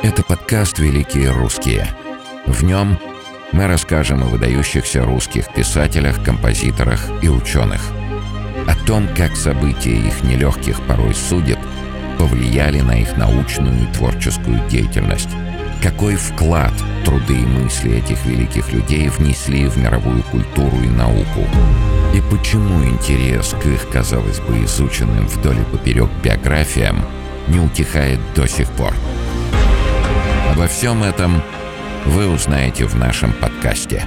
Это подкаст «Великие русские». В нем мы расскажем о выдающихся русских писателях, композиторах и ученых. О том, как события их нелегких порой судеб повлияли на их научную и творческую деятельность. Какой вклад труды и мысли этих великих людей внесли в мировую культуру и науку. И почему интерес к их, казалось бы, изученным вдоль и поперек биографиям не утихает до сих пор. Обо всем этом вы узнаете в нашем подкасте.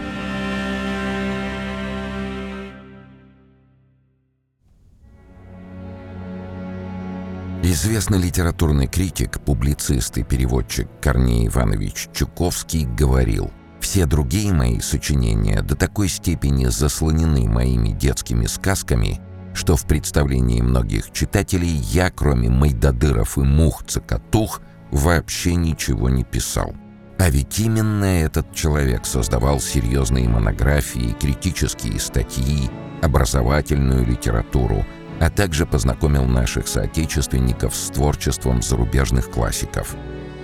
Известный литературный критик, публицист и переводчик Корней Иванович Чуковский говорил «Все другие мои сочинения до такой степени заслонены моими детскими сказками, что в представлении многих читателей я, кроме Майдадыров и Мух-Цокотух, вообще ничего не писал. А ведь именно этот человек создавал серьезные монографии, критические статьи, образовательную литературу, а также познакомил наших соотечественников с творчеством зарубежных классиков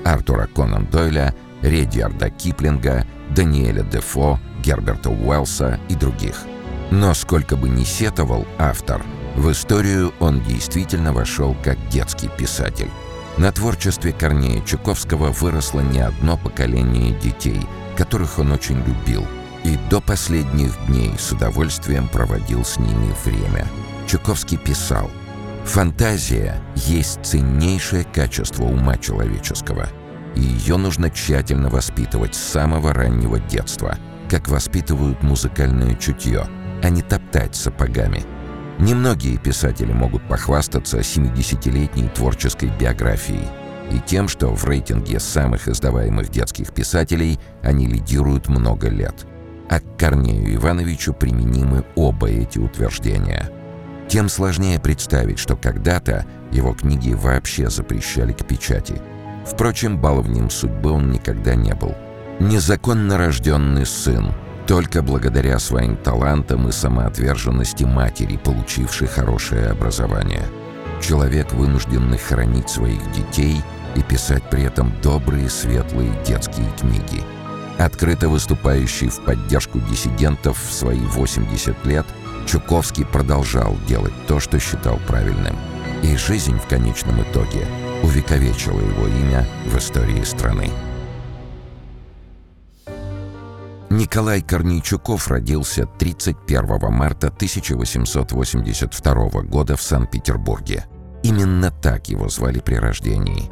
Артура Конан Дойля, Редиарда Киплинга, Даниэля Дефо, Герберта Уэллса и других. Но сколько бы ни сетовал автор, в историю он действительно вошел как детский писатель. На творчестве Корнея Чуковского выросло не одно поколение детей, которых он очень любил, и до последних дней с удовольствием проводил с ними время. Чуковский писал «Фантазия есть ценнейшее качество ума человеческого, и ее нужно тщательно воспитывать с самого раннего детства, как воспитывают музыкальное чутье, а не топтать сапогами». Немногие писатели могут похвастаться 70-летней творческой биографией и тем, что в рейтинге самых издаваемых детских писателей они лидируют много лет. А к Корнею Ивановичу применимы оба эти утверждения. Тем сложнее представить, что когда-то его книги вообще запрещали к печати. Впрочем, баловнем судьбы он никогда не был. Незаконно рожденный сын – только благодаря своим талантам и самоотверженности матери, получившей хорошее образование. Человек, вынужденный хранить своих детей и писать при этом добрые, светлые детские книги. Открыто выступающий в поддержку диссидентов в свои 80 лет, Чуковский продолжал делать то, что считал правильным. И жизнь в конечном итоге увековечила его имя в истории страны. Николай Корнейчуков родился 31 марта 1882 года в Санкт-Петербурге. Именно так его звали при рождении.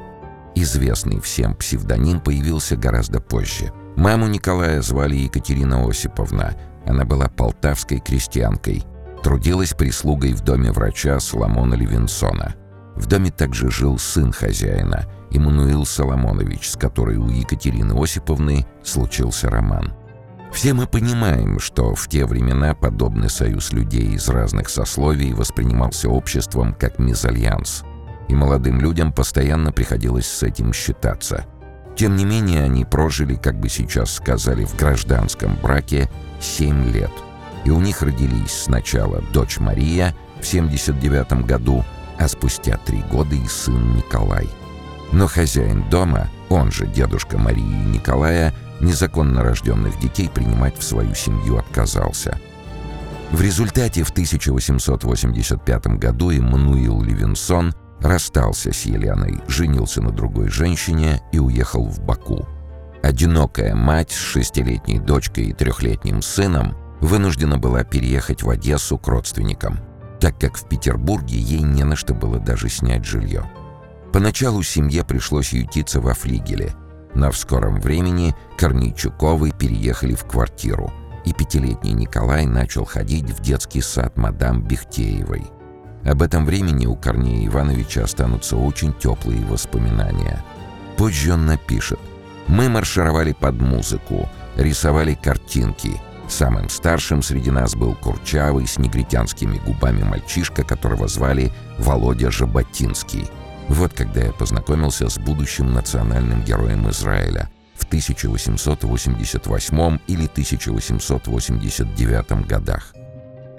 Известный всем псевдоним появился гораздо позже. Маму Николая звали Екатерина Осиповна. Она была полтавской крестьянкой. Трудилась прислугой в доме врача Соломона Левинсона. В доме также жил сын хозяина, Иммануил Соломонович, с которой у Екатерины Осиповны случился роман. Все мы понимаем, что в те времена подобный союз людей из разных сословий воспринимался обществом как мезальянс, и молодым людям постоянно приходилось с этим считаться. Тем не менее, они прожили, как бы сейчас сказали, в гражданском браке 7 лет, и у них родились сначала дочь Мария в 79 году, а спустя три года и сын Николай. Но хозяин дома, он же дедушка Марии и Николая, незаконно рожденных детей принимать в свою семью отказался. В результате в 1885 году Эммануил Левинсон расстался с Еленой, женился на другой женщине и уехал в Баку. Одинокая мать с шестилетней дочкой и трехлетним сыном вынуждена была переехать в Одессу к родственникам, так как в Петербурге ей не на что было даже снять жилье. Поначалу семье пришлось ютиться во флигеле – но в скором времени Корнейчуковы переехали в квартиру, и пятилетний Николай начал ходить в детский сад мадам Бехтеевой. Об этом времени у Корнея Ивановича останутся очень теплые воспоминания. Позже он напишет «Мы маршировали под музыку, рисовали картинки. Самым старшим среди нас был курчавый с негритянскими губами мальчишка, которого звали Володя Жаботинский». Вот когда я познакомился с будущим национальным героем Израиля в 1888 или 1889 годах.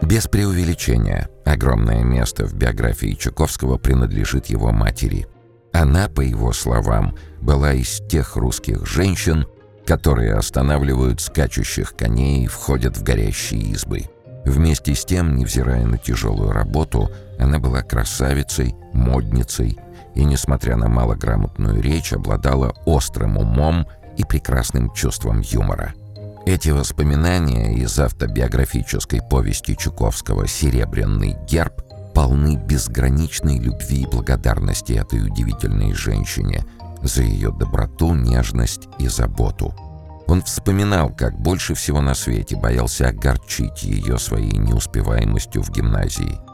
Без преувеличения, огромное место в биографии Чуковского принадлежит его матери. Она, по его словам, была из тех русских женщин, которые останавливают скачущих коней и входят в горящие избы. Вместе с тем, невзирая на тяжелую работу, она была красавицей, модницей и, несмотря на малограмотную речь, обладала острым умом и прекрасным чувством юмора. Эти воспоминания из автобиографической повести Чуковского «Серебряный герб» полны безграничной любви и благодарности этой удивительной женщине за ее доброту, нежность и заботу. Он вспоминал, как больше всего на свете боялся огорчить ее своей неуспеваемостью в гимназии.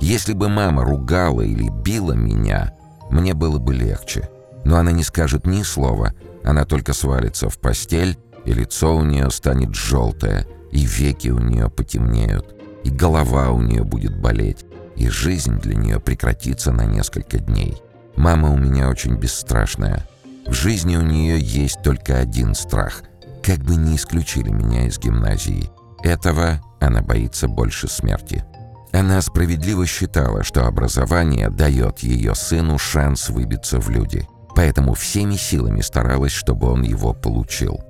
«Если бы мама ругала или била меня, мне было бы легче. Но она не скажет ни слова, она только свалится в постель, и лицо у нее станет желтое, и веки у нее потемнеют, и голова у нее будет болеть, и жизнь для нее прекратится на несколько дней. Мама у меня очень бесстрашная. В жизни у нее есть только один страх. Как бы не исключили меня из гимназии. Этого она боится больше смерти. Она справедливо считала, что образование дает ее сыну шанс выбиться в люди. Поэтому всеми силами старалась, чтобы он его получил.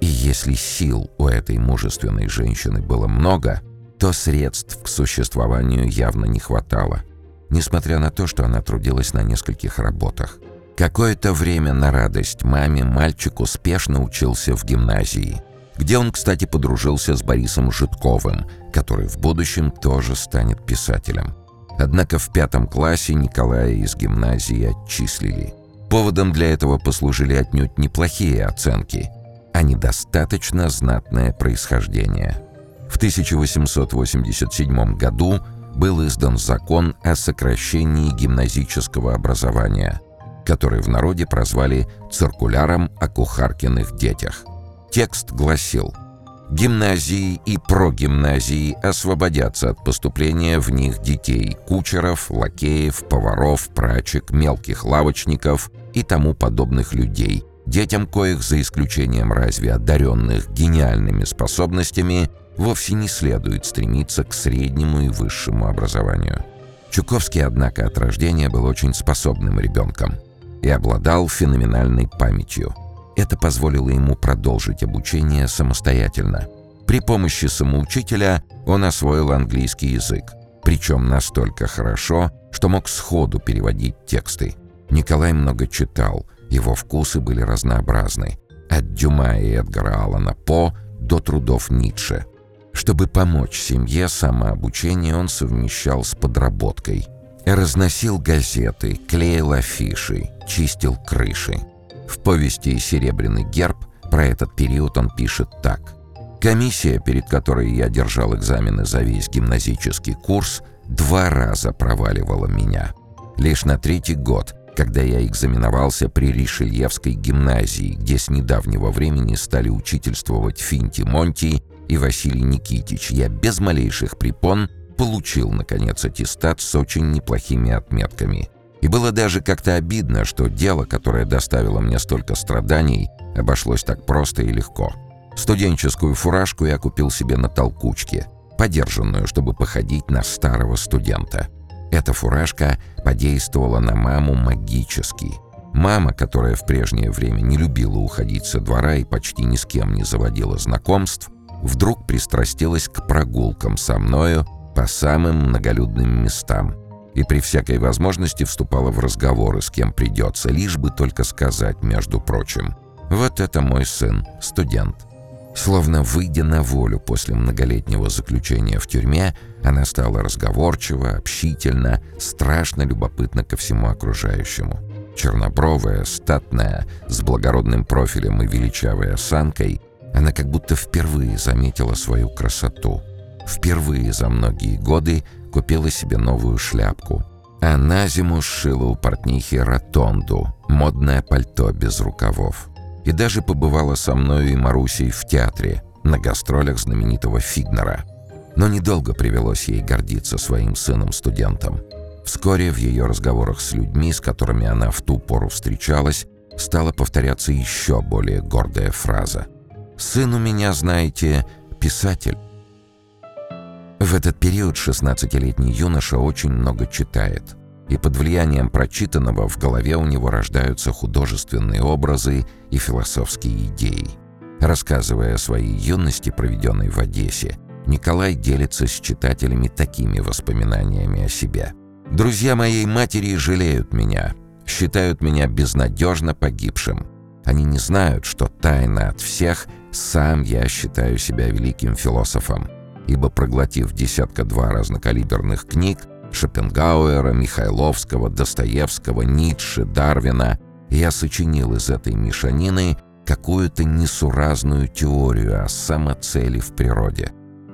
И если сил у этой мужественной женщины было много – то средств к существованию явно не хватало, несмотря на то, что она трудилась на нескольких работах. Какое-то время на радость маме мальчик успешно учился в гимназии, где он, кстати, подружился с Борисом Житковым, который в будущем тоже станет писателем. Однако в пятом классе Николая из гимназии отчислили. Поводом для этого послужили отнюдь неплохие оценки, а недостаточно знатное происхождение – в 1887 году был издан закон о сокращении гимназического образования, который в народе прозвали «циркуляром о кухаркиных детях». Текст гласил «Гимназии и прогимназии освободятся от поступления в них детей, кучеров, лакеев, поваров, прачек, мелких лавочников и тому подобных людей, детям коих, за исключением разве одаренных гениальными способностями, вовсе не следует стремиться к среднему и высшему образованию. Чуковский, однако, от рождения был очень способным ребенком и обладал феноменальной памятью. Это позволило ему продолжить обучение самостоятельно. При помощи самоучителя он освоил английский язык, причем настолько хорошо, что мог сходу переводить тексты. Николай много читал, его вкусы были разнообразны. От Дюма и Эдгара Аллана По до трудов Ницше – чтобы помочь семье, самообучение он совмещал с подработкой. Разносил газеты, клеил афиши, чистил крыши. В повести «Серебряный герб» про этот период он пишет так. «Комиссия, перед которой я держал экзамены за весь гимназический курс, два раза проваливала меня. Лишь на третий год, когда я экзаменовался при Ришельевской гимназии, где с недавнего времени стали учительствовать Финти Монти и Василий Никитич, я без малейших препон получил, наконец, аттестат с очень неплохими отметками. И было даже как-то обидно, что дело, которое доставило мне столько страданий, обошлось так просто и легко. Студенческую фуражку я купил себе на толкучке, подержанную, чтобы походить на старого студента. Эта фуражка подействовала на маму магически. Мама, которая в прежнее время не любила уходить со двора и почти ни с кем не заводила знакомств, вдруг пристрастилась к прогулкам со мною по самым многолюдным местам и при всякой возможности вступала в разговоры с кем придется, лишь бы только сказать, между прочим. «Вот это мой сын, студент». Словно выйдя на волю после многолетнего заключения в тюрьме, она стала разговорчива, общительна, страшно любопытна ко всему окружающему. Чернобровая, статная, с благородным профилем и величавой осанкой – она как будто впервые заметила свою красоту. Впервые за многие годы купила себе новую шляпку. А на зиму сшила у портнихи ротонду, модное пальто без рукавов. И даже побывала со мною и Марусей в театре, на гастролях знаменитого Фигнера. Но недолго привелось ей гордиться своим сыном-студентом. Вскоре в ее разговорах с людьми, с которыми она в ту пору встречалась, стала повторяться еще более гордая фраза. Сын у меня, знаете, писатель. В этот период 16-летний юноша очень много читает. и под влиянием прочитанного в голове у него рождаются художественные образы и философские идеи. Рассказывая о своей юности, проведенной в Одессе, Николай делится с читателями такими воспоминаниями о себе. «Друзья моей матери жалеют меня, считают меня безнадежно погибшим. Они не знают, что тайна от всех, сам я считаю себя великим философом, ибо проглотив десятка-два разнокалиберных книг, Шопенгауэра, Михайловского, Достоевского, Ницше, Дарвина, я сочинил из этой мешанины какую-то несуразную теорию о самоцели в природе.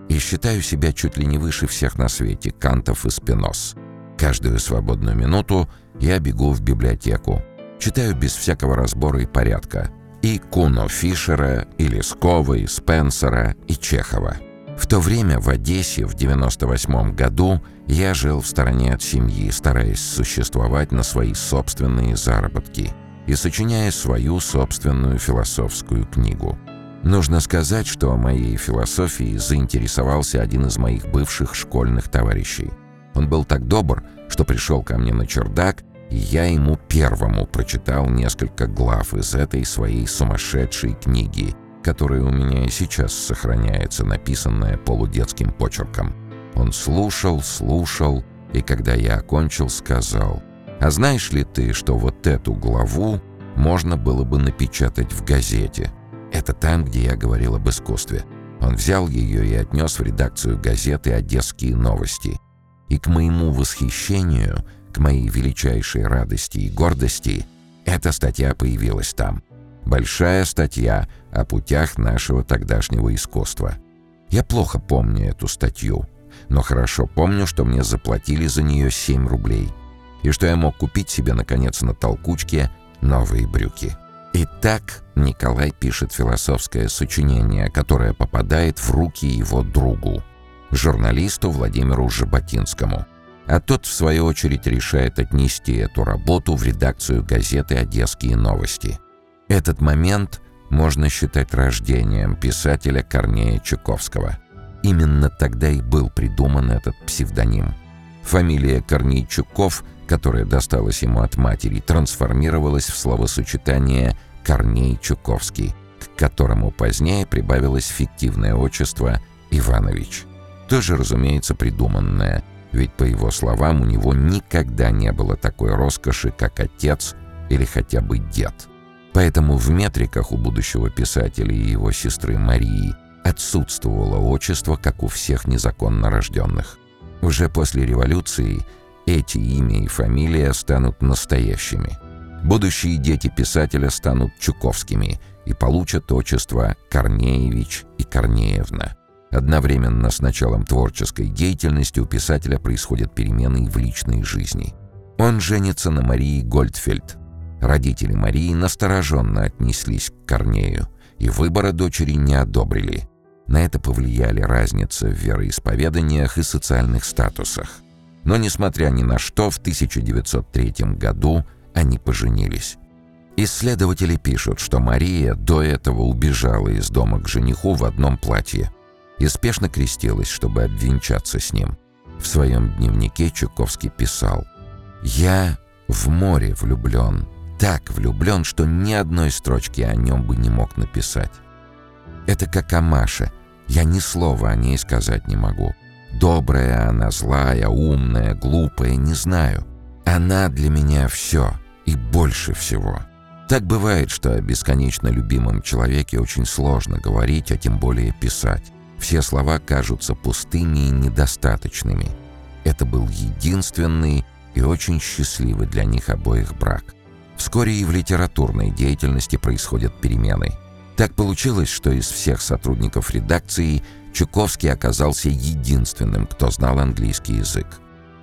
И считаю себя чуть ли не выше всех на свете, Кантов и Спинос. Каждую свободную минуту я бегу в библиотеку. Читаю без всякого разбора и порядка. И Куно Фишера, и Лескова, и Спенсера, и Чехова. В то время в Одессе в 98 году я жил в стороне от семьи, стараясь существовать на свои собственные заработки и сочиняя свою собственную философскую книгу. Нужно сказать, что моей философией заинтересовался один из моих бывших школьных товарищей. Он был так добр, что пришел ко мне на чердак, и я ему первому прочитал несколько глав из этой своей сумасшедшей книги, которая у меня и сейчас сохраняется, написанная полудетским почерком. Он слушал, слушал, и когда я окончил, сказал, «А знаешь ли ты, что вот эту главу можно было бы напечатать в газете?» Это там, где я говорил об искусстве. Он взял ее и отнес в редакцию газеты «Одесские новости». И к моему восхищению, к моей величайшей радости и гордости, эта статья появилась там. Большая статья о путях нашего тогдашнего искусства. Я плохо помню эту статью, но хорошо помню, что мне заплатили за нее 7 рублей, и что я мог купить себе, наконец, на толкучке новые брюки. Итак, Николай пишет философское сочинение, которое попадает в руки его другу, журналисту Владимиру Жаботинскому. А тот, в свою очередь, решает отнести эту работу в редакцию газеты «Одесские новости». Этот момент можно считать рождением писателя Корнея Чуковского. Именно тогда и был придуман этот псевдоним. Фамилия Корнейчуков, которая досталась ему от матери, трансформировалась в словосочетание «Корней Чуковский», к которому позднее прибавилось фиктивное отчество Иванович. Тоже, разумеется, придуманное, ведь, по его словам, у него никогда не было такой роскоши, как отец или хотя бы дед. Поэтому в метриках у будущего писателя и его сестры Марии отсутствовало отчество, как у всех незаконно рожденных. Уже после революции эти имя и фамилия станут настоящими. Будущие дети писателя станут Чуковскими и получат отчество Корнеевич и Корнеевна. Одновременно с началом творческой деятельности у писателя происходят перемены в личной жизни. Он женится на Марии Гольдфельд. Родители Марии настороженно отнеслись к Корнею и выбора дочери не одобрили. На это повлияли разницы в вероисповеданиях и социальных статусах. Но, несмотря ни на что, в 1903 году они поженились. Исследователи пишут, что Мария до этого убежала из дома к жениху в одном платье и спешно крестилась, чтобы обвенчаться с ним. В своем дневнике Чуковский писал «Я в море влюблен, так влюблен, что ни одной строчки о нем бы не мог написать. Это как о Маше, я ни слова о ней сказать не могу. Добрая она, злая, умная, глупая, не знаю. Она для меня все и больше всего. Так бывает, что о бесконечно любимом человеке очень сложно говорить, а тем более писать. Все слова кажутся пустыми и недостаточными. Это был единственный и очень счастливый для них обоих брак. Вскоре и в литературной деятельности происходят перемены – так получилось, что из всех сотрудников редакции Чуковский оказался единственным, кто знал английский язык.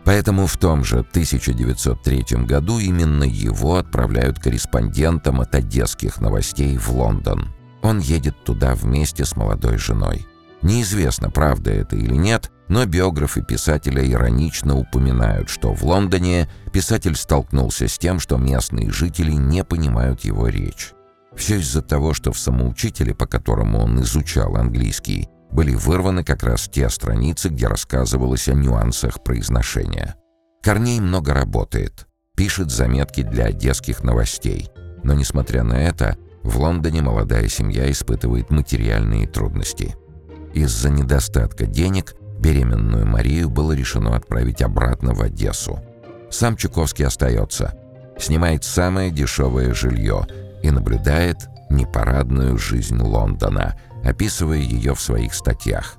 Поэтому в том же 1903 году именно его отправляют корреспондентом от одесских новостей в Лондон. Он едет туда вместе с молодой женой. Неизвестно, правда это или нет, но биографы писателя иронично упоминают, что в Лондоне писатель столкнулся с тем, что местные жители не понимают его речь. Все из-за того, что в самоучителе, по которому он изучал английский, были вырваны как раз те страницы, где рассказывалось о нюансах произношения. Корней много работает, пишет заметки для одесских новостей. Но, несмотря на это, в Лондоне молодая семья испытывает материальные трудности. Из-за недостатка денег беременную Марию было решено отправить обратно в Одессу. Сам Чуковский остается, снимает самое дешевое жилье и наблюдает непарадную жизнь Лондона, описывая ее в своих статьях.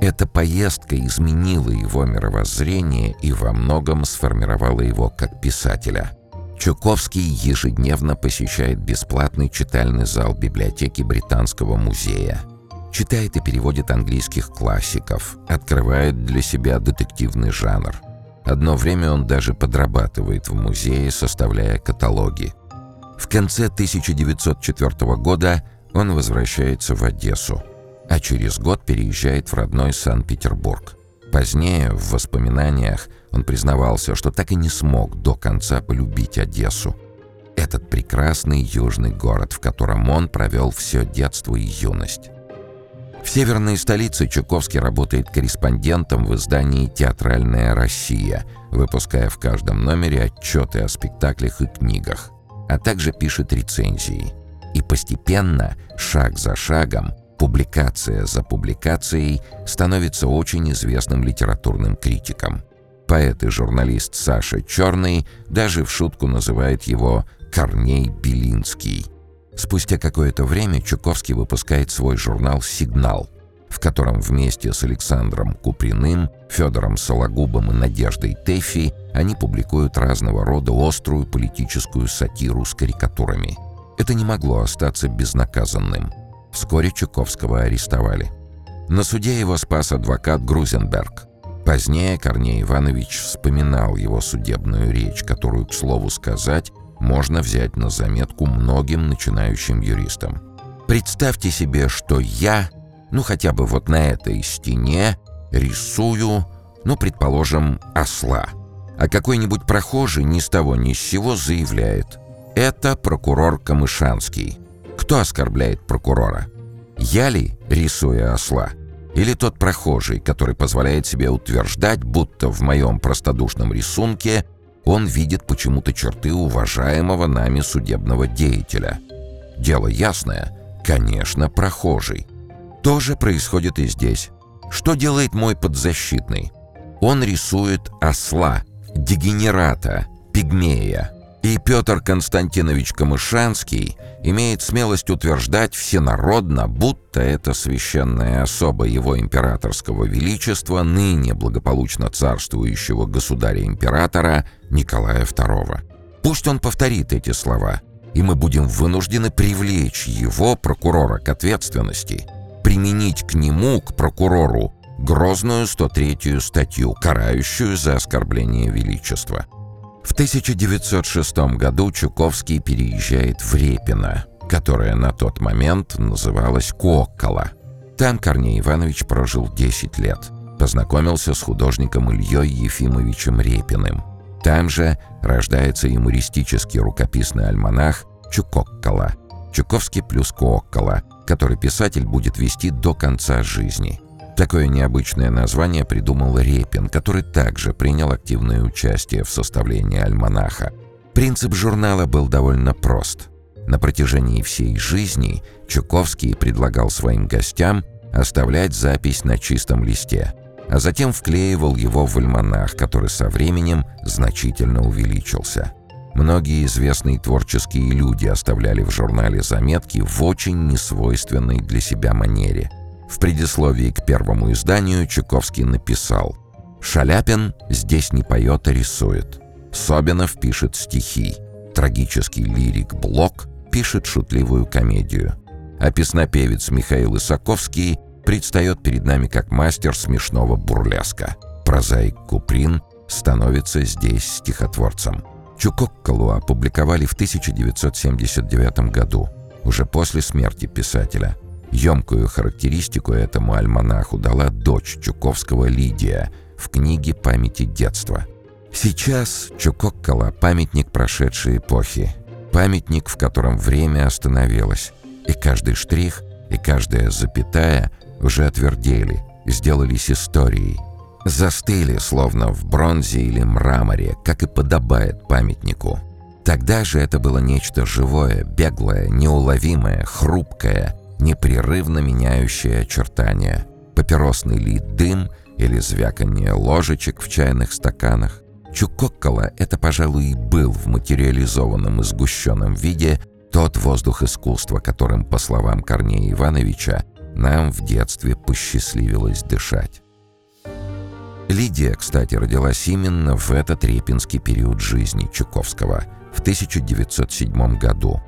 Эта поездка изменила его мировоззрение и во многом сформировала его как писателя. Чуковский ежедневно посещает бесплатный читальный зал библиотеки Британского музея. Читает и переводит английских классиков, открывает для себя детективный жанр. Одно время он даже подрабатывает в музее, составляя каталоги. В конце 1904 года он возвращается в Одессу, а через год переезжает в родной Санкт-Петербург. Позднее, в воспоминаниях, он признавался, что так и не смог до конца полюбить Одессу. Этот прекрасный южный город, в котором он провел все детство и юность. В северной столице Чуковский работает корреспондентом в издании «Театральная Россия», выпуская в каждом номере отчеты о спектаклях и книгах а также пишет рецензии. И постепенно, шаг за шагом, публикация за публикацией становится очень известным литературным критиком. Поэт и журналист Саша Черный даже в шутку называет его «Корней Белинский». Спустя какое-то время Чуковский выпускает свой журнал «Сигнал», в котором вместе с Александром Куприным, Федором Сологубом и Надеждой Тэфи они публикуют разного рода острую политическую сатиру с карикатурами. Это не могло остаться безнаказанным. Вскоре Чуковского арестовали. На суде его спас адвокат Грузенберг. Позднее Корней Иванович вспоминал его судебную речь, которую, к слову сказать, можно взять на заметку многим начинающим юристам. Представьте себе, что я ну хотя бы вот на этой стене, рисую, ну, предположим, осла. А какой-нибудь прохожий ни с того ни с сего заявляет «Это прокурор Камышанский». Кто оскорбляет прокурора? Я ли, рисуя осла? Или тот прохожий, который позволяет себе утверждать, будто в моем простодушном рисунке он видит почему-то черты уважаемого нами судебного деятеля? Дело ясное, конечно, прохожий. То же происходит и здесь. Что делает мой подзащитный? Он рисует осла, дегенерата, пигмея. И Петр Константинович Камышанский имеет смелость утверждать всенародно, будто это священная особа его императорского величества, ныне благополучно царствующего государя-императора Николая II. Пусть он повторит эти слова, и мы будем вынуждены привлечь его, прокурора, к ответственности – применить к нему, к прокурору, грозную 103-ю статью, карающую за оскорбление величества. В 1906 году Чуковский переезжает в Репино, которое на тот момент называлось Коккола. Там Корней Иванович прожил 10 лет. Познакомился с художником Ильей Ефимовичем Репиным. Там же рождается юмористический рукописный альманах «Чукоккола», Чуковский плюс Кооккола, который писатель будет вести до конца жизни. Такое необычное название придумал Репин, который также принял активное участие в составлении альманаха. Принцип журнала был довольно прост. На протяжении всей жизни Чуковский предлагал своим гостям оставлять запись на чистом листе, а затем вклеивал его в альманах, который со временем значительно увеличился. Многие известные творческие люди оставляли в журнале заметки в очень несвойственной для себя манере. В предисловии к первому изданию Чуковский написал «Шаляпин здесь не поет, а рисует. Собинов пишет стихи. Трагический лирик Блок пишет шутливую комедию. А песнопевец Михаил Исаковский предстает перед нами как мастер смешного бурлеска. Прозаик Куприн становится здесь стихотворцем. Чукоккалу опубликовали в 1979 году, уже после смерти писателя. Емкую характеристику этому альманаху дала дочь Чуковского Лидия в книге «Памяти детства». Сейчас Чукоккала – памятник прошедшей эпохи, памятник, в котором время остановилось, и каждый штрих, и каждая запятая уже отвердели, сделались историей. Застыли, словно в бронзе или мраморе, как и подобает памятнику. Тогда же это было нечто живое, беглое, неуловимое, хрупкое, непрерывно меняющее очертания. Папиросный ли дым или звяканье ложечек в чайных стаканах. Чукоккола — это, пожалуй, и был в материализованном и сгущенном виде тот воздух искусства, которым, по словам Корнея Ивановича, нам в детстве посчастливилось дышать. Лидия, кстати, родилась именно в этот репинский период жизни Чуковского, в 1907 году.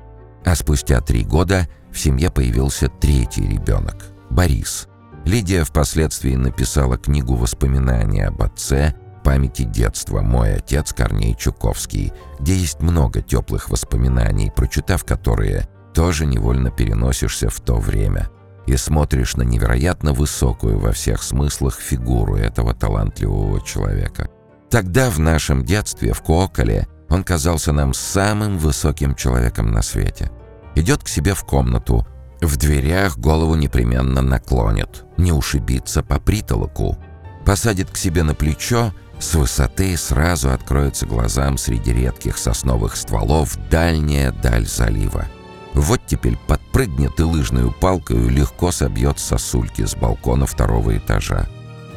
А спустя три года в семье появился третий ребенок – Борис. Лидия впоследствии написала книгу воспоминаний об отце «Памяти детства. Мой отец Корней Чуковский», где есть много теплых воспоминаний, прочитав которые, тоже невольно переносишься в то время – и смотришь на невероятно высокую во всех смыслах фигуру этого талантливого человека. Тогда, в нашем детстве, в Коколе, он казался нам самым высоким человеком на свете. Идет к себе в комнату, в дверях голову непременно наклонит, не ушибиться по притолоку. Посадит к себе на плечо, с высоты сразу откроется глазам среди редких сосновых стволов дальняя даль залива. Вот теперь подпрыгнет и лыжную палкой легко собьет сосульки с балкона второго этажа.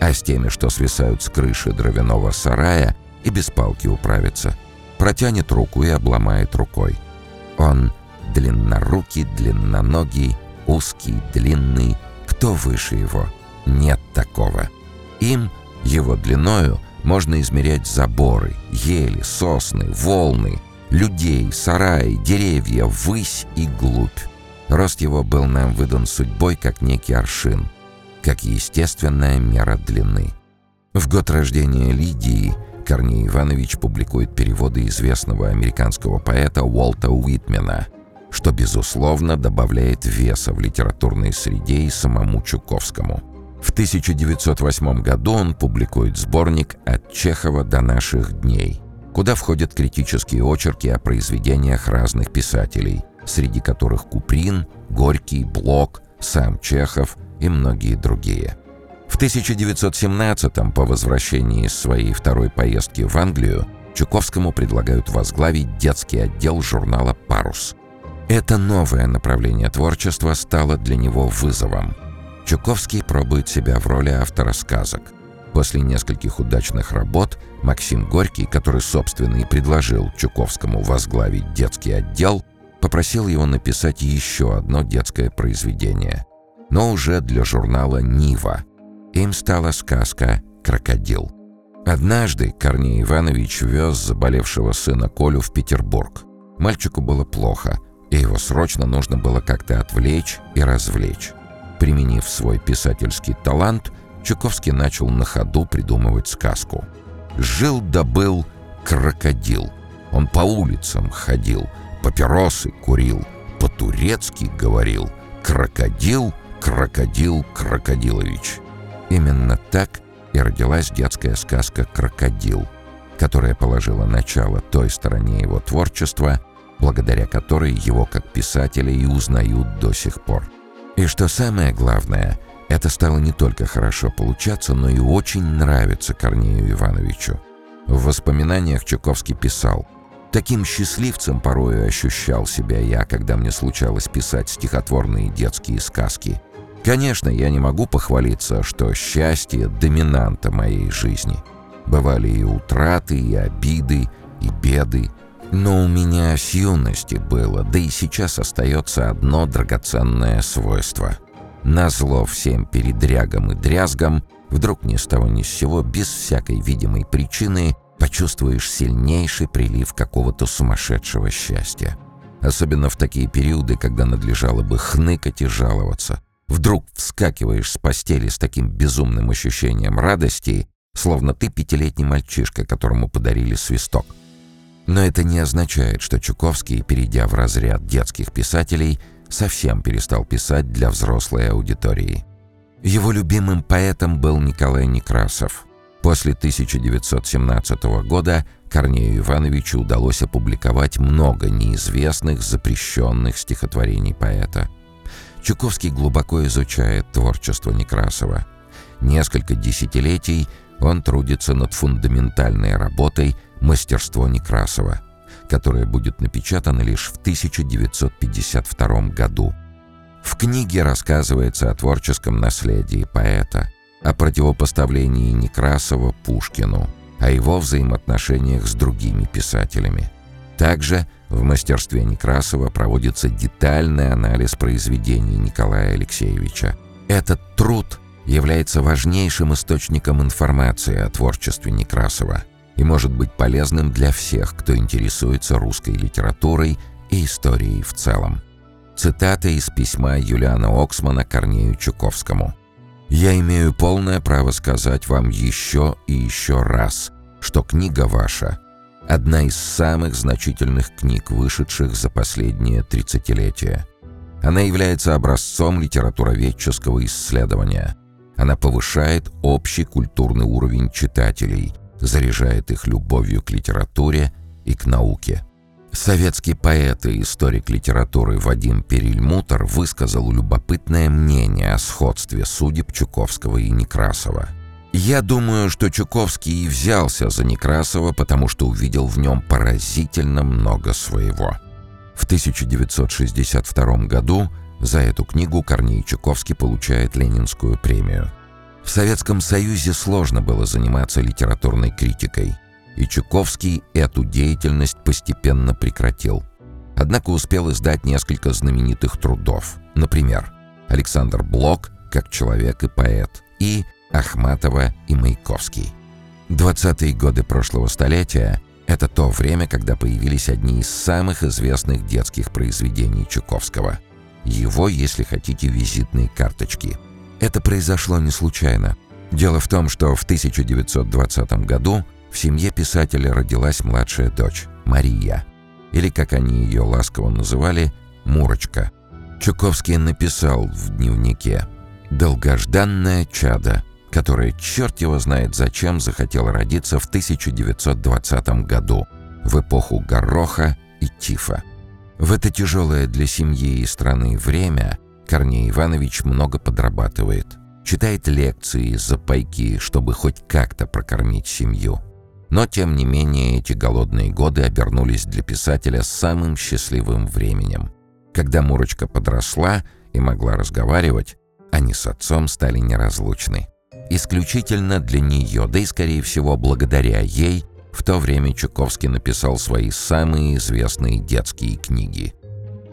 А с теми, что свисают с крыши дровяного сарая, и без палки управится. Протянет руку и обломает рукой. Он длиннорукий, длинноногий, узкий, длинный. Кто выше его? Нет такого. Им, его длиною, можно измерять заборы, ели, сосны, волны — людей, сараи, деревья, ввысь и глубь. Рост его был нам выдан судьбой как некий аршин, как естественная мера длины. В год рождения Лидии Корней Иванович публикует переводы известного американского поэта Уолта Уитмена, что, безусловно, добавляет веса в литературной среде и самому Чуковскому. В 1908 году он публикует сборник «От Чехова до наших дней», куда входят критические очерки о произведениях разных писателей, среди которых Куприн, Горький, Блок, сам Чехов и многие другие. В 1917-м, по возвращении из своей второй поездки в Англию, Чуковскому предлагают возглавить детский отдел журнала «Парус». Это новое направление творчества стало для него вызовом. Чуковский пробует себя в роли автора сказок – После нескольких удачных работ Максим Горький, который, собственно, и предложил Чуковскому возглавить детский отдел, попросил его написать еще одно детское произведение, но уже для журнала «Нива». Им стала сказка «Крокодил». Однажды Корней Иванович вез заболевшего сына Колю в Петербург. Мальчику было плохо, и его срочно нужно было как-то отвлечь и развлечь. Применив свой писательский талант – Чуковский начал на ходу придумывать сказку. Жил да был крокодил. Он по улицам ходил, папиросы курил, по-турецки говорил «Крокодил, крокодил, крокодилович». Именно так и родилась детская сказка «Крокодил», которая положила начало той стороне его творчества, благодаря которой его как писателя и узнают до сих пор. И что самое главное – это стало не только хорошо получаться, но и очень нравиться Корнею Ивановичу. В воспоминаниях Чуковский писал «Таким счастливцем порою ощущал себя я, когда мне случалось писать стихотворные детские сказки. Конечно, я не могу похвалиться, что счастье – доминанта моей жизни. Бывали и утраты, и обиды, и беды, но у меня с юности было, да и сейчас остается одно драгоценное свойство – Назло всем передрягам и дрязгам, вдруг ни с того ни с сего, без всякой видимой причины, почувствуешь сильнейший прилив какого-то сумасшедшего счастья. Особенно в такие периоды, когда надлежало бы хныкать и жаловаться. Вдруг вскакиваешь с постели с таким безумным ощущением радости, словно ты пятилетний мальчишка, которому подарили свисток. Но это не означает, что Чуковский, перейдя в разряд детских писателей, совсем перестал писать для взрослой аудитории. Его любимым поэтом был Николай Некрасов. После 1917 года Корнею Ивановичу удалось опубликовать много неизвестных, запрещенных стихотворений поэта. Чуковский глубоко изучает творчество Некрасова. Несколько десятилетий он трудится над фундаментальной работой «Мастерство Некрасова», которая будет напечатана лишь в 1952 году. В книге рассказывается о творческом наследии поэта, о противопоставлении Некрасова Пушкину, о его взаимоотношениях с другими писателями. Также в мастерстве Некрасова проводится детальный анализ произведений Николая Алексеевича. Этот труд является важнейшим источником информации о творчестве Некрасова и может быть полезным для всех, кто интересуется русской литературой и историей в целом. Цитата из письма Юлиана Оксмана Корнею Чуковскому. «Я имею полное право сказать вам еще и еще раз, что книга ваша – одна из самых значительных книг, вышедших за последние тридцатилетия. Она является образцом литературоведческого исследования – она повышает общий культурный уровень читателей, заряжает их любовью к литературе и к науке. Советский поэт и историк литературы Вадим Перельмутер высказал любопытное мнение о сходстве судеб Чуковского и Некрасова. «Я думаю, что Чуковский и взялся за Некрасова, потому что увидел в нем поразительно много своего». В 1962 году за эту книгу Корней Чуковский получает Ленинскую премию. В Советском Союзе сложно было заниматься литературной критикой, и Чуковский эту деятельность постепенно прекратил. Однако успел издать несколько знаменитых трудов. Например, Александр Блок как человек и поэт и Ахматова и Маяковский. 20-е годы прошлого столетия – это то время, когда появились одни из самых известных детских произведений Чуковского – его, если хотите, визитные карточки. Это произошло не случайно. Дело в том, что в 1920 году в семье писателя родилась младшая дочь, Мария, или, как они ее ласково называли, Мурочка. Чуковский написал в дневнике «Долгожданное чадо», которое черт его знает зачем захотело родиться в 1920 году, в эпоху гороха и тифа. В это тяжелое для семьи и страны время Корней Иванович много подрабатывает. Читает лекции за пайки, чтобы хоть как-то прокормить семью. Но, тем не менее, эти голодные годы обернулись для писателя самым счастливым временем. Когда Мурочка подросла и могла разговаривать, они с отцом стали неразлучны. Исключительно для нее, да и, скорее всего, благодаря ей, в то время Чуковский написал свои самые известные детские книги.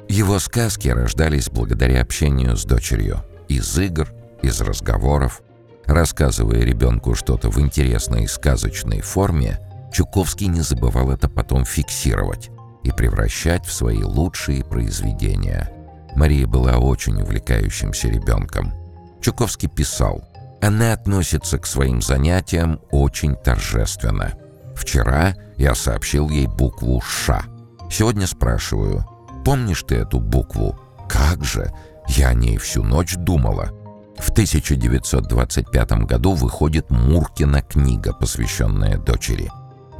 Его сказки рождались благодаря общению с дочерью. Из игр, из разговоров. Рассказывая ребенку что-то в интересной сказочной форме, Чуковский не забывал это потом фиксировать и превращать в свои лучшие произведения. Мария была очень увлекающимся ребенком. Чуковский писал, «Она относится к своим занятиям очень торжественно». Вчера я сообщил ей букву «Ш». Сегодня спрашиваю, помнишь ты эту букву? Как же? Я о ней всю ночь думала. В 1925 году выходит Муркина книга, посвященная дочери.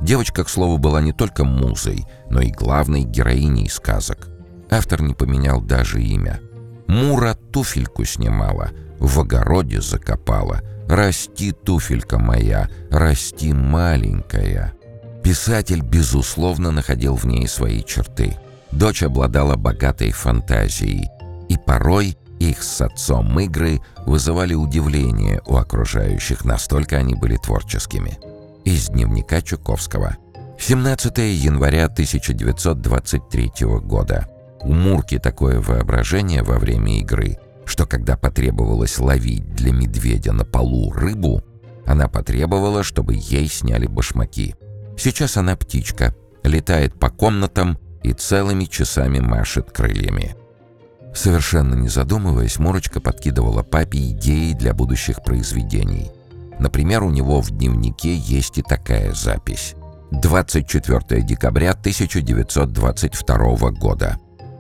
Девочка, к слову, была не только музой, но и главной героиней сказок. Автор не поменял даже имя. Мура туфельку снимала, в огороде закопала — «Расти, туфелька моя, расти, маленькая». Писатель, безусловно, находил в ней свои черты. Дочь обладала богатой фантазией, и порой их с отцом игры вызывали удивление у окружающих, настолько они были творческими. Из дневника Чуковского. 17 января 1923 года. У Мурки такое воображение во время игры, что когда потребовалось ловить для медведя на полу рыбу, она потребовала, чтобы ей сняли башмаки. Сейчас она птичка, летает по комнатам и целыми часами машет крыльями. Совершенно не задумываясь, Мурочка подкидывала папе идеи для будущих произведений. Например, у него в дневнике есть и такая запись. 24 декабря 1922 года.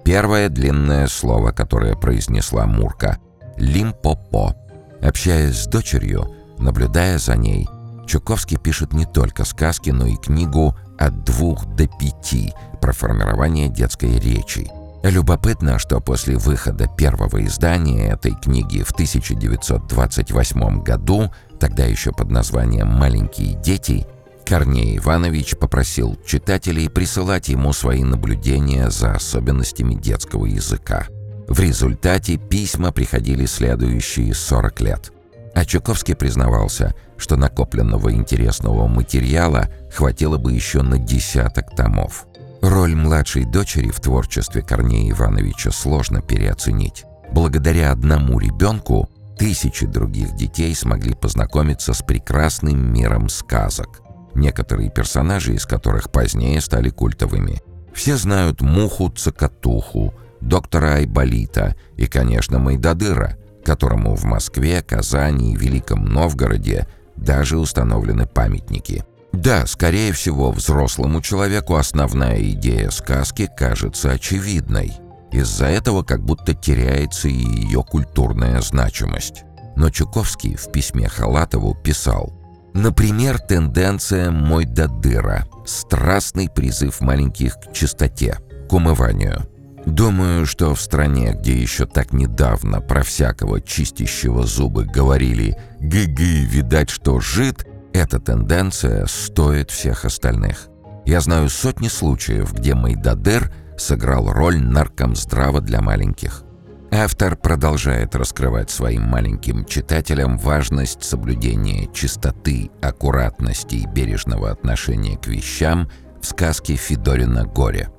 Первое длинное слово, которое произнесла Мурка — «Лимпопо». Общаясь с дочерью, наблюдая за ней, Чуковский пишет не только сказки, но и книгу «От двух до пяти» про формирование детской речи. Любопытно, что после выхода первого издания этой книги в 1928 году тогда еще под названием «Маленькие дети», Корней Иванович попросил читателей присылать ему свои наблюдения за особенностями детского языка. В результате письма приходили следующие 40 лет. А Чуковский признавался, что накопленного интересного материала хватило бы еще на десяток томов. Роль младшей дочери в творчестве Корнея Ивановича сложно переоценить. Благодаря одному ребенку тысячи других детей смогли познакомиться с прекрасным миром сказок, некоторые персонажи из которых позднее стали культовыми. Все знают Муху-Цокотуху, доктора Айболита и, конечно, Майдадыра, которому в Москве, Казани и Великом Новгороде даже установлены памятники – да, скорее всего, взрослому человеку основная идея сказки кажется очевидной. Из-за этого как будто теряется и ее культурная значимость. Но Чуковский в письме Халатову писал «Например, тенденция «мой до дыра» — страстный призыв маленьких к чистоте, к умыванию. Думаю, что в стране, где еще так недавно про всякого чистящего зубы говорили «гы-гы, видать, что жид», эта тенденция стоит всех остальных. Я знаю сотни случаев, где Майдадер сыграл роль наркомздрава для маленьких. Автор продолжает раскрывать своим маленьким читателям важность соблюдения чистоты, аккуратности и бережного отношения к вещам в сказке Федорина «Горе».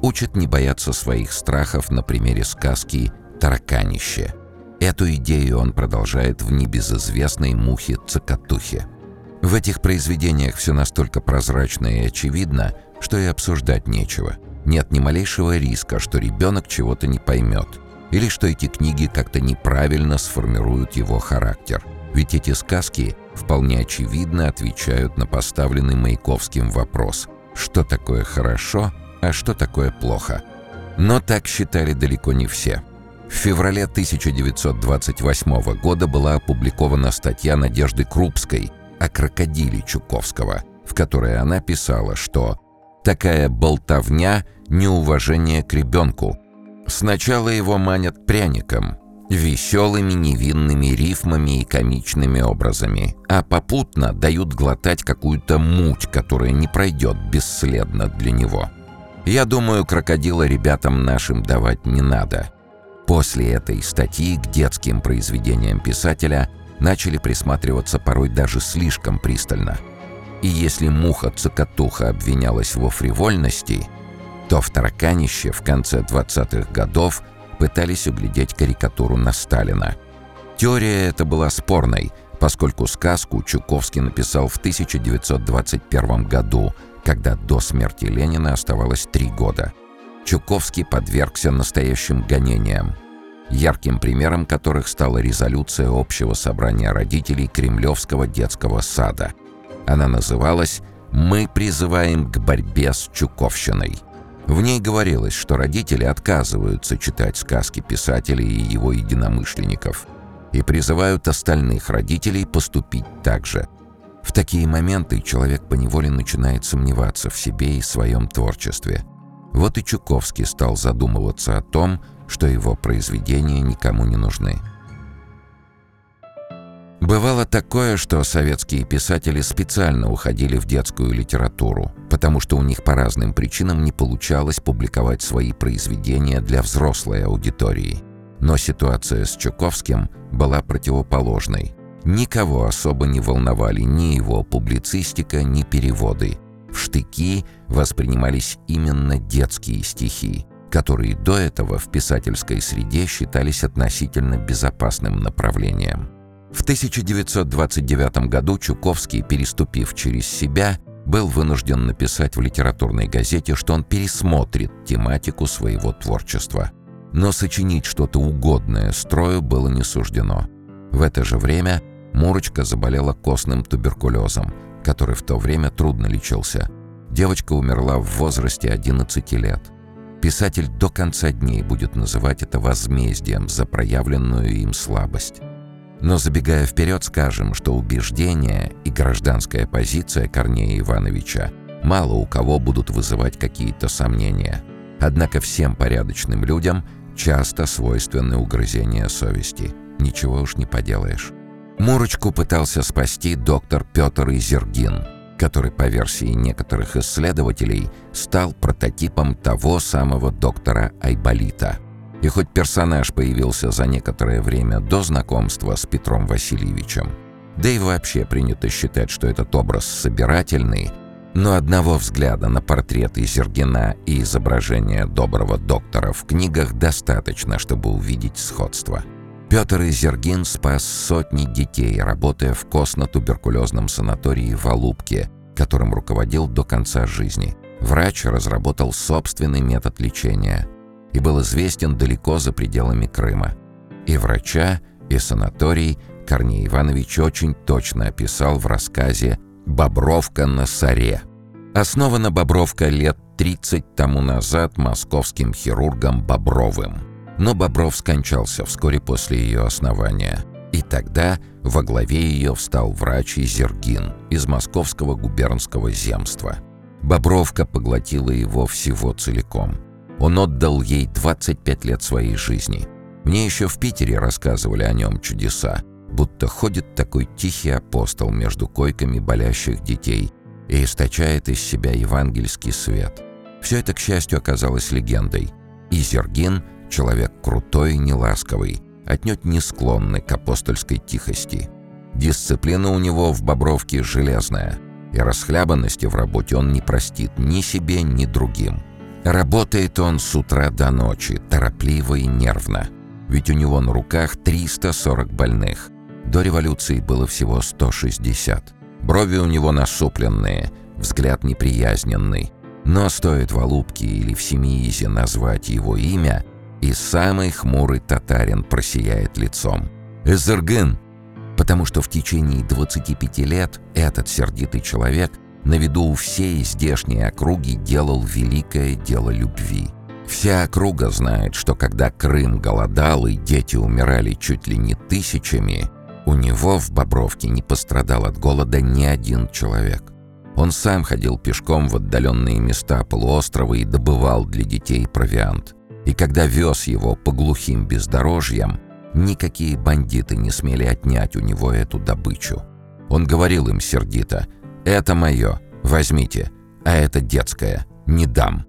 Учит не бояться своих страхов на примере сказки «Тараканище». Эту идею он продолжает в небезызвестной мухе-цокотухе. В этих произведениях все настолько прозрачно и очевидно, что и обсуждать нечего. Нет ни малейшего риска, что ребенок чего-то не поймет, или что эти книги как-то неправильно сформируют его характер. Ведь эти сказки вполне очевидно отвечают на поставленный Маяковским вопрос «Что такое хорошо, а что такое плохо?». Но так считали далеко не все. В феврале 1928 года была опубликована статья Надежды Крупской – о крокодиле Чуковского, в которой она писала, что «такая болтовня – неуважение к ребенку. Сначала его манят пряником, веселыми невинными рифмами и комичными образами, а попутно дают глотать какую-то муть, которая не пройдет бесследно для него. Я думаю, крокодила ребятам нашим давать не надо». После этой статьи к детским произведениям писателя – начали присматриваться порой даже слишком пристально. И если муха-цокотуха обвинялась во фривольности, то в тараканище в конце 20-х годов пытались углядеть карикатуру на Сталина. Теория эта была спорной, поскольку сказку Чуковский написал в 1921 году, когда до смерти Ленина оставалось три года. Чуковский подвергся настоящим гонениям – ярким примером которых стала резолюция Общего собрания родителей Кремлевского детского сада. Она называлась «Мы призываем к борьбе с Чуковщиной». В ней говорилось, что родители отказываются читать сказки писателей и его единомышленников и призывают остальных родителей поступить так же. В такие моменты человек поневоле начинает сомневаться в себе и своем творчестве. Вот и Чуковский стал задумываться о том, что его произведения никому не нужны. Бывало такое, что советские писатели специально уходили в детскую литературу, потому что у них по разным причинам не получалось публиковать свои произведения для взрослой аудитории. Но ситуация с Чуковским была противоположной. Никого особо не волновали ни его публицистика, ни переводы. В штыки воспринимались именно детские стихи которые до этого в писательской среде считались относительно безопасным направлением. В 1929 году Чуковский, переступив через себя, был вынужден написать в литературной газете, что он пересмотрит тематику своего творчества. Но сочинить что-то угодное строю было не суждено. В это же время Мурочка заболела костным туберкулезом, который в то время трудно лечился. Девочка умерла в возрасте 11 лет. Писатель до конца дней будет называть это возмездием за проявленную им слабость. Но забегая вперед, скажем, что убеждения и гражданская позиция Корнея Ивановича мало у кого будут вызывать какие-то сомнения. Однако всем порядочным людям часто свойственны угрызения совести. Ничего уж не поделаешь. Мурочку пытался спасти доктор Петр Изергин, который, по версии некоторых исследователей, стал прототипом того самого доктора Айболита. И хоть персонаж появился за некоторое время до знакомства с Петром Васильевичем, да и вообще принято считать, что этот образ собирательный, но одного взгляда на портрет Изергина и изображение доброго доктора в книгах достаточно, чтобы увидеть сходство – Петр Изергин спас сотни детей, работая в костно-туберкулезном санатории в Алубке, которым руководил до конца жизни. Врач разработал собственный метод лечения и был известен далеко за пределами Крыма. И врача, и санаторий Корней Иванович очень точно описал в рассказе «Бобровка на Саре». Основана Бобровка лет 30 тому назад московским хирургом Бобровым – но Бобров скончался вскоре после ее основания. И тогда во главе ее встал врач Изергин из Московского губернского земства. Бобровка поглотила его всего целиком. Он отдал ей 25 лет своей жизни. Мне еще в Питере рассказывали о нем чудеса, будто ходит такой тихий апостол между койками болящих детей и источает из себя евангельский свет. Все это, к счастью, оказалось легендой. Изергин — Человек крутой и неласковый, отнюдь не склонный к апостольской тихости. Дисциплина у него в Бобровке железная, и расхлябанности в работе он не простит ни себе, ни другим. Работает он с утра до ночи, торопливо и нервно. Ведь у него на руках 340 больных. До революции было всего 160. Брови у него насупленные, взгляд неприязненный. Но стоит в Алубке или в Семиизе назвать его имя – и самый хмурый татарин просияет лицом. «Эзерген!» Потому что в течение 25 лет этот сердитый человек на виду у всей здешней округи делал великое дело любви. Вся округа знает, что когда Крым голодал и дети умирали чуть ли не тысячами, у него в Бобровке не пострадал от голода ни один человек. Он сам ходил пешком в отдаленные места полуострова и добывал для детей провиант. И когда вез его по глухим бездорожьям, никакие бандиты не смели отнять у него эту добычу. Он говорил им сердито «Это мое, возьмите, а это детское, не дам».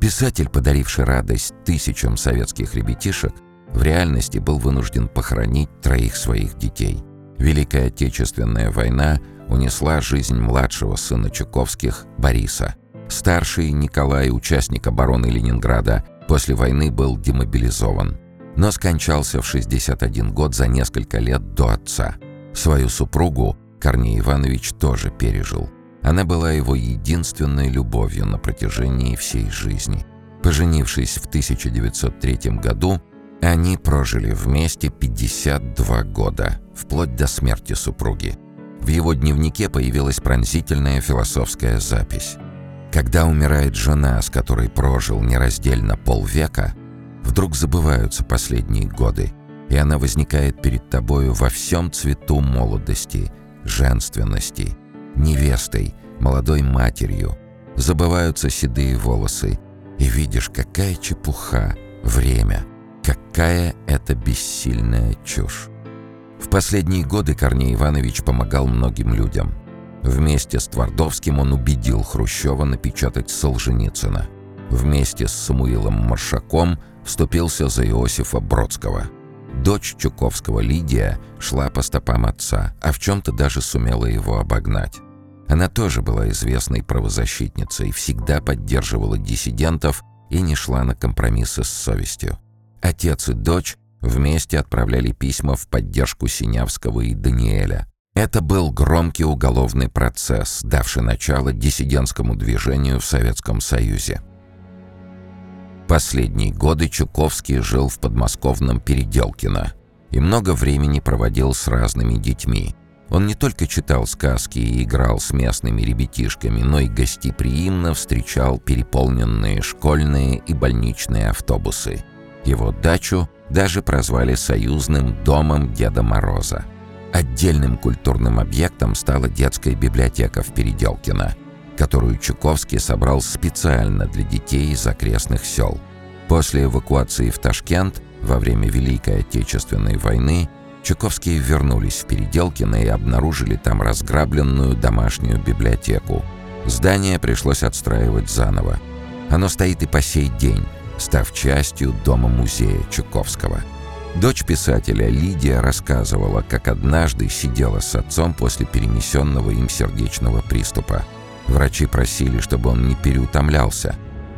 Писатель, подаривший радость тысячам советских ребятишек, в реальности был вынужден похоронить троих своих детей. Великая Отечественная война унесла жизнь младшего сына Чуковских, Бориса. Старший Николай, участник обороны Ленинграда, После войны был демобилизован, но скончался в 61 год за несколько лет до отца. Свою супругу Корней Иванович тоже пережил. Она была его единственной любовью на протяжении всей жизни. Поженившись в 1903 году, они прожили вместе 52 года, вплоть до смерти супруги. В его дневнике появилась пронзительная философская запись. Когда умирает жена, с которой прожил нераздельно полвека, вдруг забываются последние годы, и она возникает перед тобою во всем цвету молодости, женственности, невестой, молодой матерью. Забываются седые волосы, и видишь, какая чепуха, время, какая это бессильная чушь. В последние годы Корней Иванович помогал многим людям – Вместе с Твардовским он убедил Хрущева напечатать Солженицына. Вместе с Самуилом Маршаком вступился за Иосифа Бродского. Дочь Чуковского Лидия шла по стопам отца, а в чем-то даже сумела его обогнать. Она тоже была известной правозащитницей, всегда поддерживала диссидентов и не шла на компромиссы с совестью. Отец и дочь вместе отправляли письма в поддержку Синявского и Даниэля. Это был громкий уголовный процесс, давший начало диссидентскому движению в Советском Союзе. Последние годы Чуковский жил в подмосковном Переделкино и много времени проводил с разными детьми. Он не только читал сказки и играл с местными ребятишками, но и гостеприимно встречал переполненные школьные и больничные автобусы. Его дачу даже прозвали «союзным домом Деда Мороза». Отдельным культурным объектом стала детская библиотека в Переделкино, которую Чуковский собрал специально для детей из окрестных сел. После эвакуации в Ташкент во время Великой Отечественной войны Чуковские вернулись в Переделкино и обнаружили там разграбленную домашнюю библиотеку. Здание пришлось отстраивать заново. Оно стоит и по сей день, став частью дома-музея Чуковского. Дочь писателя Лидия рассказывала, как однажды сидела с отцом после перенесенного им сердечного приступа. Врачи просили, чтобы он не переутомлялся.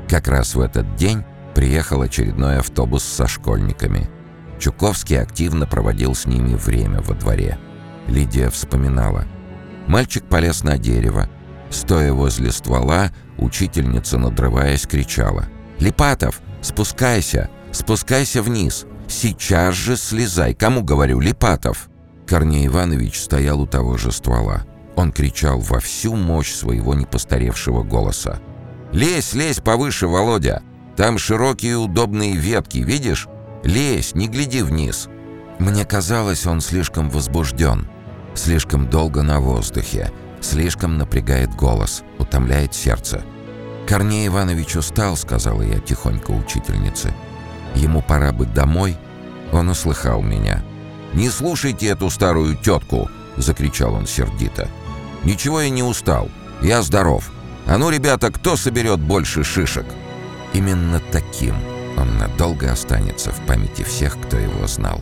Как раз в этот день приехал очередной автобус со школьниками. Чуковский активно проводил с ними время во дворе. Лидия вспоминала. Мальчик полез на дерево. Стоя возле ствола, учительница, надрываясь, кричала. «Липатов, спускайся! Спускайся вниз! Сейчас же слезай! Кому говорю, Липатов?» Корней Иванович стоял у того же ствола. Он кричал во всю мощь своего непостаревшего голоса. «Лезь, лезь повыше, Володя! Там широкие удобные ветки, видишь? Лезь, не гляди вниз!» Мне казалось, он слишком возбужден, слишком долго на воздухе, слишком напрягает голос, утомляет сердце. «Корней Иванович устал», — сказала я тихонько учительнице. «Ему пора быть домой». Он услыхал меня. «Не слушайте эту старую тетку!» — закричал он сердито. «Ничего я не устал. Я здоров. А ну, ребята, кто соберет больше шишек?» Именно таким он надолго останется в памяти всех, кто его знал.